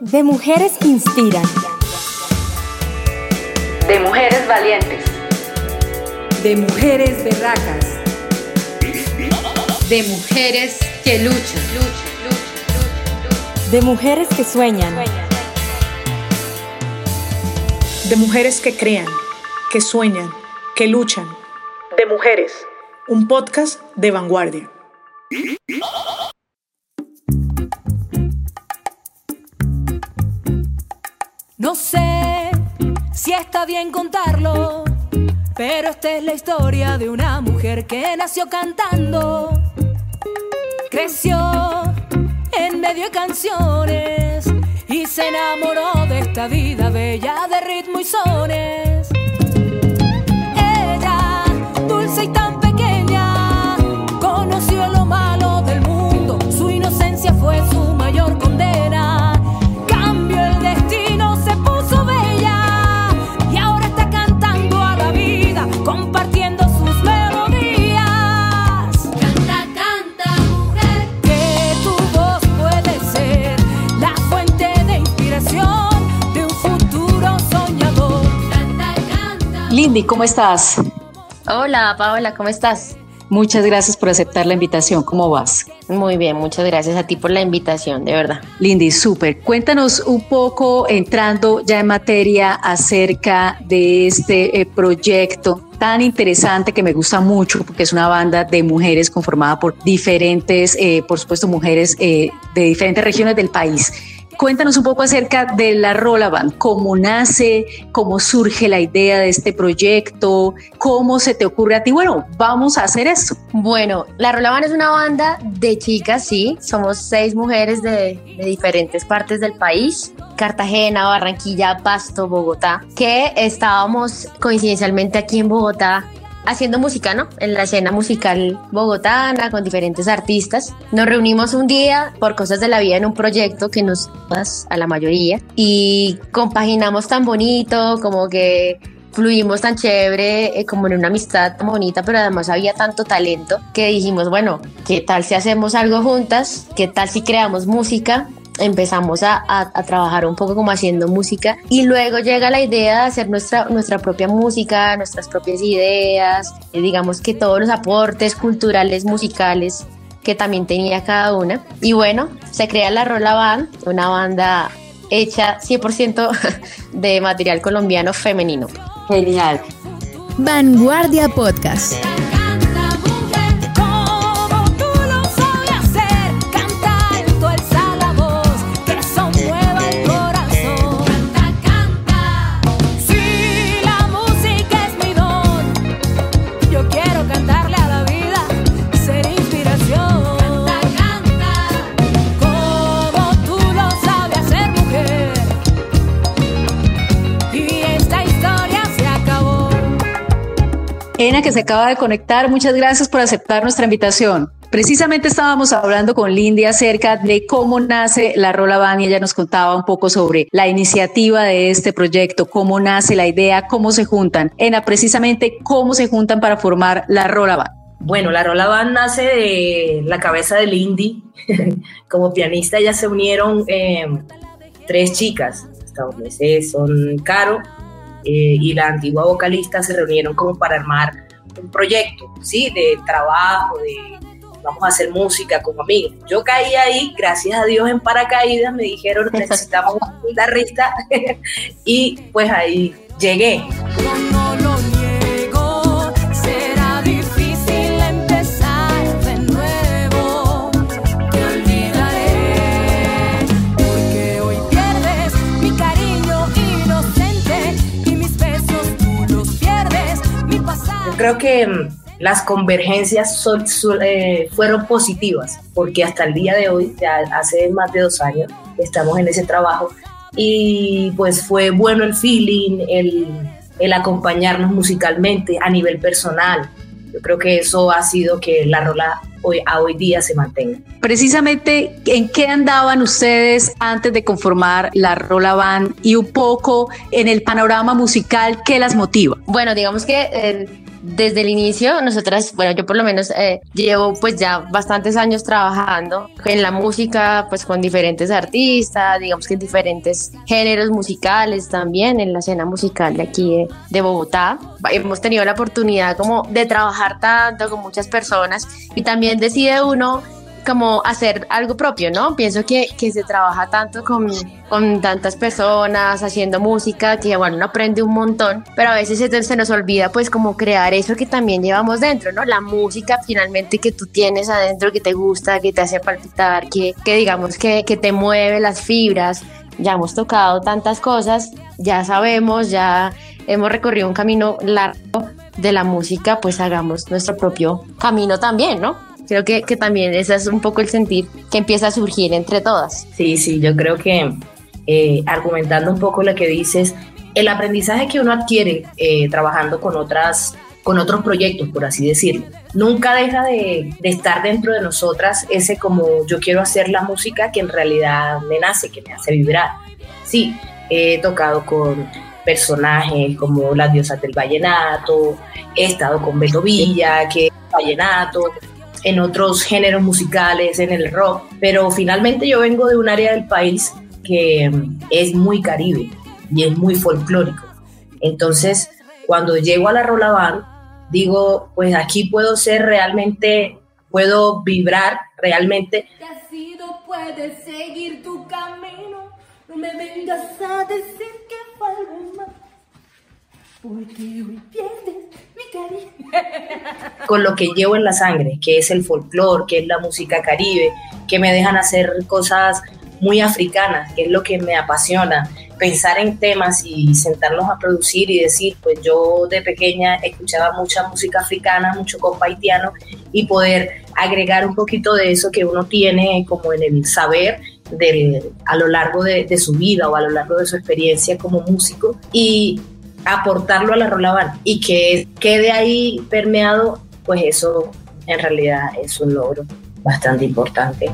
De mujeres que inspiran. De mujeres valientes. De mujeres berracas. De mujeres que luchan. De mujeres que sueñan. De mujeres que crean, que sueñan, que luchan. De mujeres. Un podcast de vanguardia. No sé si está bien contarlo, pero esta es la historia de una mujer que nació cantando. Creció en medio de canciones y se enamoró de esta vida bella de ritmo y sones. Ella, dulce y tan pequeña, conoció lo malo del mundo, su inocencia fue su mayor canta. Lindy, ¿cómo estás? Hola, Paola, ¿cómo estás? Muchas gracias por aceptar la invitación. ¿Cómo vas? Muy bien, muchas gracias a ti por la invitación, de verdad. Lindy, súper. Cuéntanos un poco, entrando ya en materia, acerca de este eh, proyecto tan interesante que me gusta mucho, porque es una banda de mujeres conformada por diferentes, eh, por supuesto, mujeres eh, de diferentes regiones del país. Cuéntanos un poco acerca de la Rola Band, cómo nace, cómo surge la idea de este proyecto, cómo se te ocurre a ti, bueno, vamos a hacer esto. Bueno, La Rola Band es una banda de chicas, sí, somos seis mujeres de, de diferentes partes del país, Cartagena, Barranquilla, Pasto, Bogotá, que estábamos coincidencialmente aquí en Bogotá haciendo música, ¿no? En la escena musical bogotana con diferentes artistas. Nos reunimos un día por cosas de la vida en un proyecto que nos a la mayoría y compaginamos tan bonito, como que fluimos tan chévere, eh, como en una amistad tan bonita, pero además había tanto talento que dijimos, bueno, ¿qué tal si hacemos algo juntas? ¿Qué tal si creamos música? Empezamos a, a, a, trabajar un poco como haciendo música y luego llega la idea de hacer nuestra, nuestra propia música, nuestras propias ideas, eh, digamos que todos los aportes culturales, musicales que también tenía cada una. Y bueno, se crea la Rola Band, una banda hecha 100% de material colombiano femenino. Genial. Vanguardia Podcast. Que se acaba de conectar, muchas gracias por aceptar nuestra invitación. Precisamente estábamos hablando con Lindy acerca de cómo nace la Rola Band y ella nos contaba un poco sobre la iniciativa de este proyecto, cómo nace la idea, cómo se juntan. Ena, precisamente cómo se juntan para formar la Rola. Bueno, la Rola nace de la cabeza de Lindy. Como pianista ya se unieron eh, tres chicas estadounidenses, son Caro eh, y la antigua vocalista se reunieron como para armar un proyecto, ¿sí? De trabajo, de vamos a hacer música como amigos. Yo caí ahí, gracias a Dios, en paracaídas, me dijeron necesitamos un guitarrista y pues ahí llegué. Creo que mm, las convergencias son- son, eh, fueron positivas, porque hasta el día de hoy, ya hace más de dos años, estamos en ese trabajo y pues fue bueno el feeling, el, el acompañarnos musicalmente a nivel personal. Yo creo que eso ha sido que la rola hoy, a hoy día se mantenga. Precisamente, ¿en qué andaban ustedes antes de conformar la Rola Band y un poco en el panorama musical qué las motiva? Bueno, digamos que eh, desde el inicio, nosotras, bueno, yo por lo menos eh, llevo pues ya bastantes años trabajando en la música, pues con diferentes artistas, digamos que en diferentes géneros musicales también, en la escena musical de aquí de, de Bogotá. Hemos tenido la oportunidad como de trabajar tanto con muchas personas y también decide uno como hacer algo propio, ¿no? Pienso que, que se trabaja tanto con, con, tantas personas haciendo música que, bueno, uno aprende un montón, pero a veces se, se, nos olvida pues como crear eso que también llevamos dentro, ¿no? La música finalmente que tú tienes adentro, que te gusta, que te hace palpitar, que, que digamos que, que te mueve las fibras. Ya hemos tocado tantas cosas, ya sabemos, ya hemos recorrido un camino largo de la música, pues hagamos nuestro propio camino también, ¿no? Creo que, que, también ese es un poco el sentir que empieza a surgir entre todas. Sí, sí, yo creo que eh, argumentando un poco lo que dices, el aprendizaje que uno adquiere eh, trabajando con otras con otros proyectos, por así decirlo. Nunca deja de, de, estar dentro de nosotras ese como yo quiero hacer la música que en realidad me nace, que me hace vibrar. Sí, he tocado con personajes como las diosas del vallenato, he estado con Beto Villa, que es vallenato, en otros géneros musicales, en el rock, pero finalmente yo vengo de un área del país que es muy caribe y es muy folclórico. Entonces, cuando llego a la Rolabán, digo, pues aquí puedo ser realmente, puedo vibrar realmente. Puedes seguir tu camino, no me vengas a decir que fue algo más porque hoy pierdes mi cariño. Con lo que llevo en la sangre, que es el folclore, que es la música caribe, que me dejan hacer cosas muy africanas, que es lo que me apasiona, pensar en temas y sentarnos a producir y decir, pues yo de pequeña escuchaba mucha música africana, mucho compa haitiano y poder agregar un poquito de eso que uno tiene como en el saber del, a lo largo de, de su vida o a lo largo de su experiencia como músico y aportarlo a la Rolaban y que quede ahí permeado, pues eso en realidad es un logro bastante importante.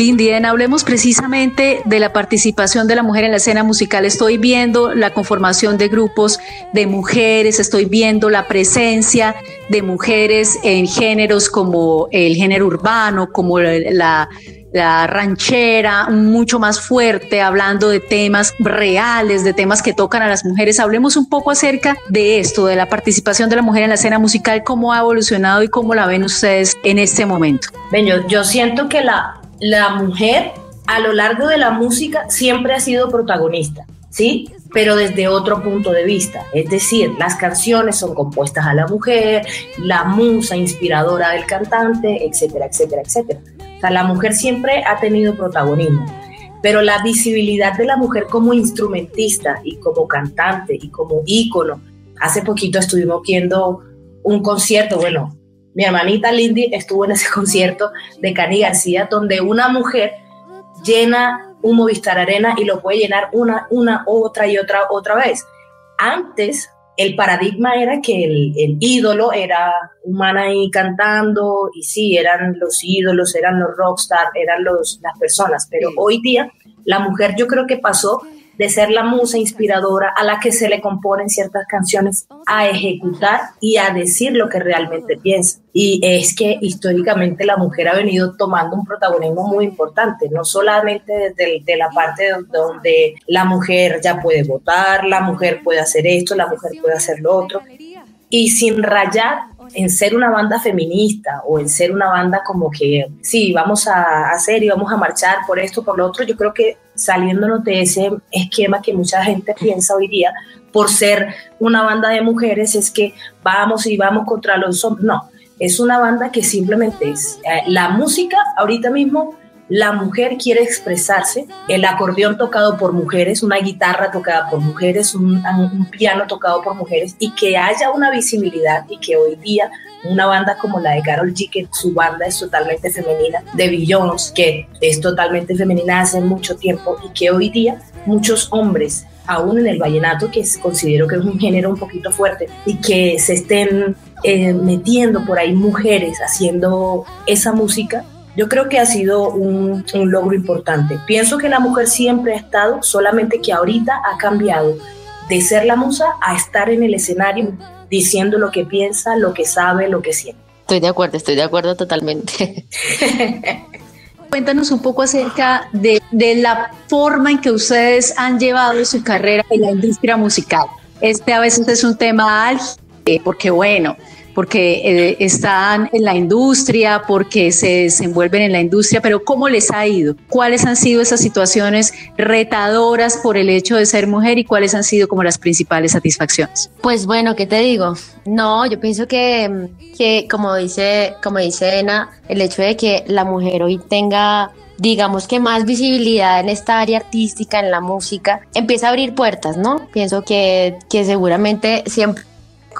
Lindien, hablemos precisamente de la participación de la mujer en la escena musical. Estoy viendo la conformación de grupos de mujeres, estoy viendo la presencia de mujeres en géneros como el género urbano, como la, ranchera, mucho más fuerte, hablando de temas reales, de temas que tocan a las mujeres. Hablemos un poco acerca de esto, de la participación de la mujer en la escena musical, cómo ha evolucionado y cómo la ven ustedes en este momento. Ven, yo siento que la, la mujer a lo largo de la música siempre ha sido protagonista, ¿sí? Pero desde otro punto de vista. Es decir, las canciones son compuestas a la mujer, la musa inspiradora del cantante, etcétera, etcétera, etcétera. O sea, la mujer siempre ha tenido protagonismo. Pero la visibilidad de la mujer como instrumentista y como cantante y como ícono. Hace poquito estuvimos viendo un concierto, bueno, mi hermanita Lindy estuvo en ese concierto de Cani García, donde una mujer llena un Movistar Arena y lo puede llenar una, una, otra y otra, otra vez. Antes, el paradigma era que el, el ídolo era humana ahí cantando, y sí, eran los ídolos, eran los rockstars, eran los, las personas, pero hoy día la mujer yo creo que pasó de ser la musa inspiradora a la que se le componen ciertas canciones, a ejecutar y a decir lo que realmente piensa. Y es que históricamente la mujer ha venido tomando un protagonismo muy importante, no solamente desde la parte donde la mujer ya puede votar, la mujer puede hacer esto, la mujer puede hacer lo otro, y sin rayar en ser una banda feminista o en ser una banda como que sí, vamos a hacer y vamos a marchar por esto, por lo otro, yo creo que saliéndonos de ese esquema que mucha gente piensa hoy día por ser una banda de mujeres es que vamos y vamos contra los hombres. No, es una banda que simplemente es eh, la música ahorita mismo la mujer quiere expresarse, el acordeón tocado por mujeres, una guitarra tocada por mujeres, un, piano tocado por mujeres y que haya una visibilidad y que hoy día una banda como la de Carol G, su banda es totalmente femenina, de Billions, que es totalmente femenina hace mucho tiempo y que hoy día muchos hombres aún en el vallenato, que considero que es un género un poquito fuerte, y que se estén eh, metiendo por ahí mujeres haciendo esa música, yo creo que ha sido un, un, logro importante. Pienso que la mujer siempre ha estado, solamente que ahorita ha cambiado de ser la musa a estar en el escenario diciendo lo que piensa, lo que sabe, lo que siente. Estoy de acuerdo, estoy de acuerdo totalmente. Cuéntanos un poco acerca de, de, la forma en que ustedes han llevado su carrera en la industria musical. Este a veces es un tema álgido, porque bueno, porque eh, están en la industria, porque se desenvuelven en la industria, pero ¿cómo les ha ido? ¿Cuáles han sido esas situaciones retadoras por el hecho de ser mujer y cuáles han sido como las principales satisfacciones? Pues bueno, ¿qué te digo? No, yo pienso que, que como dice, como dice Ena, el hecho de que la mujer hoy tenga digamos que más visibilidad en esta área artística, en la música, empieza a abrir puertas, ¿no? Pienso que, que seguramente siempre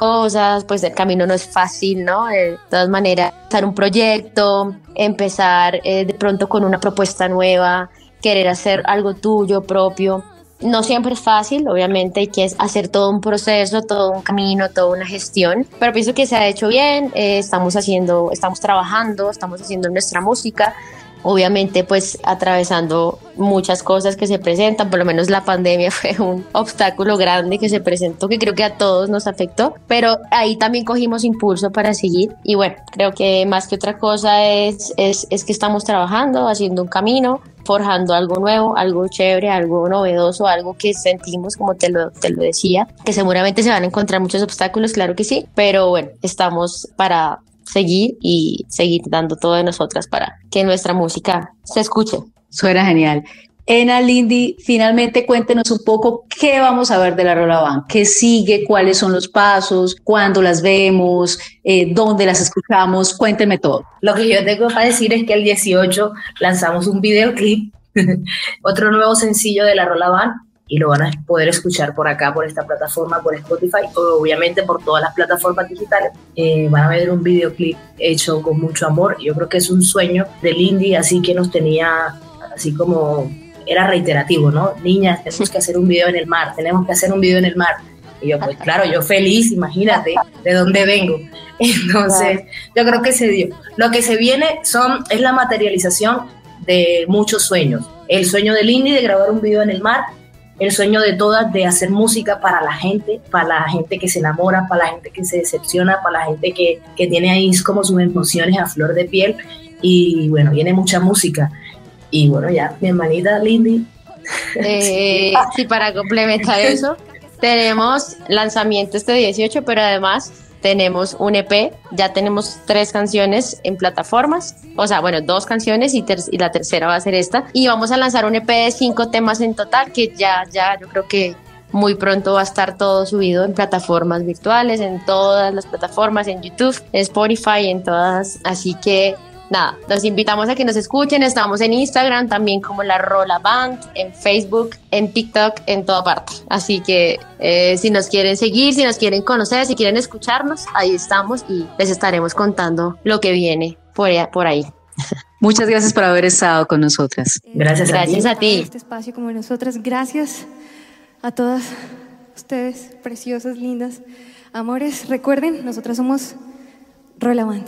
cosas, pues el camino no es fácil, ¿no? De todas maneras, empezar un proyecto, empezar eh, de pronto con una propuesta nueva, querer hacer algo tuyo propio. No siempre es fácil, obviamente hay que hacer todo un proceso, todo un camino, toda una gestión, pero pienso que se ha hecho bien, eh, estamos haciendo, estamos trabajando, estamos haciendo nuestra música, obviamente pues atravesando muchas cosas que se presentan, por lo menos la pandemia fue un obstáculo grande que se presentó que creo que a todos nos afectó, pero ahí también cogimos impulso para seguir y bueno, creo que más que otra cosa es, es, es que estamos trabajando, haciendo un camino, forjando algo nuevo, algo chévere, algo novedoso, algo que sentimos, como te lo, te lo decía, que seguramente se van a encontrar muchos obstáculos, claro que sí, pero bueno, estamos para seguir y seguir dando todo de nosotras para que nuestra música se escuche. Suena genial. Ena Lindy, finalmente cuéntenos un poco qué vamos a ver de la Rola Van, qué sigue, cuáles son los pasos, cuándo las vemos, eh, dónde las escuchamos, cuéntenme todo. Lo que yo tengo para decir es que el 18 lanzamos un videoclip, otro nuevo sencillo de la Rola Van, y lo van a poder escuchar por acá, por esta plataforma, por Spotify, obviamente por todas las plataformas digitales. Eh, van a ver un videoclip hecho con mucho amor. Yo creo que es un sueño del indie, así que nos tenía, así como era reiterativo, ¿no? Niñas, tenemos que hacer un video en el mar, tenemos que hacer un video en el mar. Y yo, pues claro, yo feliz, imagínate de dónde vengo. Entonces, yo creo que se dio. Lo que se viene son, es la materialización de muchos sueños. El sueño del indie de grabar un video en el mar, el sueño de todas de hacer música para la gente, para la gente que se enamora, para la gente que se decepciona, para la gente que, que tiene ahí como sus emociones a flor de piel. Y bueno, viene mucha música. Y bueno, ya, mi hermanita Lindy. Eh, sí, para complementar eso, tenemos lanzamiento este 18, pero además tenemos un EP, ya tenemos tres canciones en plataformas, o sea, bueno, dos canciones y, y, la tercera va a ser esta. Y vamos a lanzar un EP de cinco temas en total, que ya, ya, yo creo que muy pronto va a estar todo subido en plataformas virtuales, en todas las plataformas, en YouTube, en Spotify, en todas. Así que nada, los invitamos a que nos escuchen. Estamos en Instagram también como la Rola Band, en Facebook, en TikTok, en toda parte. Así que eh, si nos quieren seguir, si nos quieren conocer, si quieren escucharnos, ahí estamos y les estaremos contando lo que viene por, por ahí. Muchas gracias por haber estado con nosotras. Gracias, gracias a ti. Este espacio como nosotras, gracias a todas ustedes, preciosas, lindas, amores. Recuerden, nosotras somos Rola Band.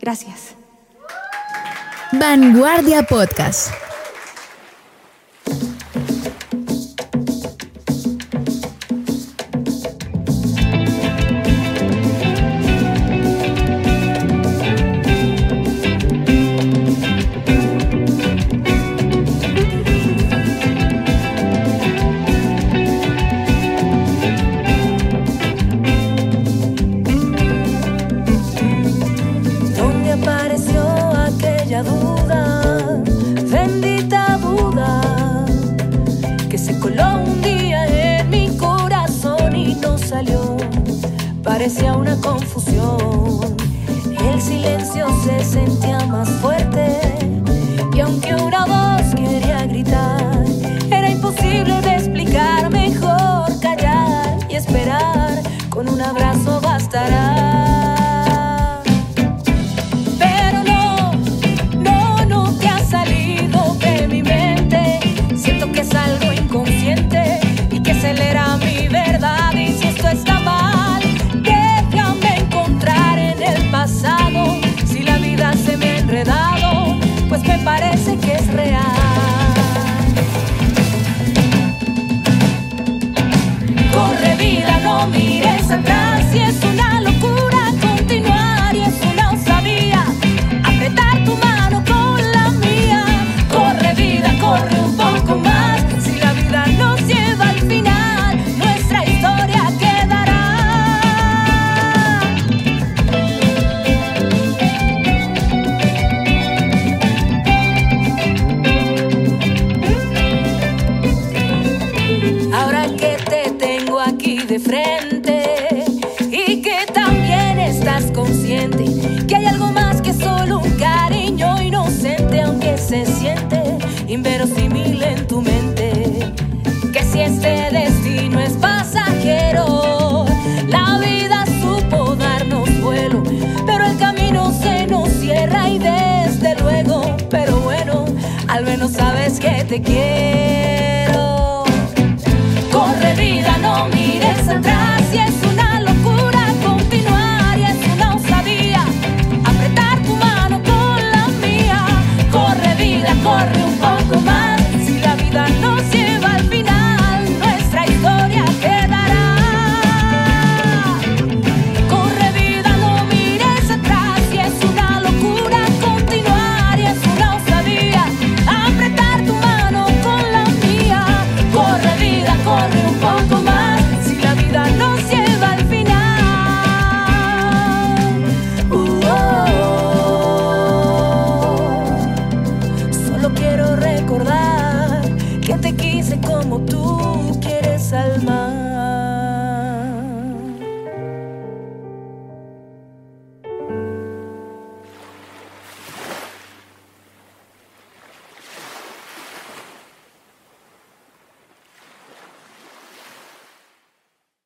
Gracias. Vanguardia Podcast. Silencio me parece que es real. Te quiero.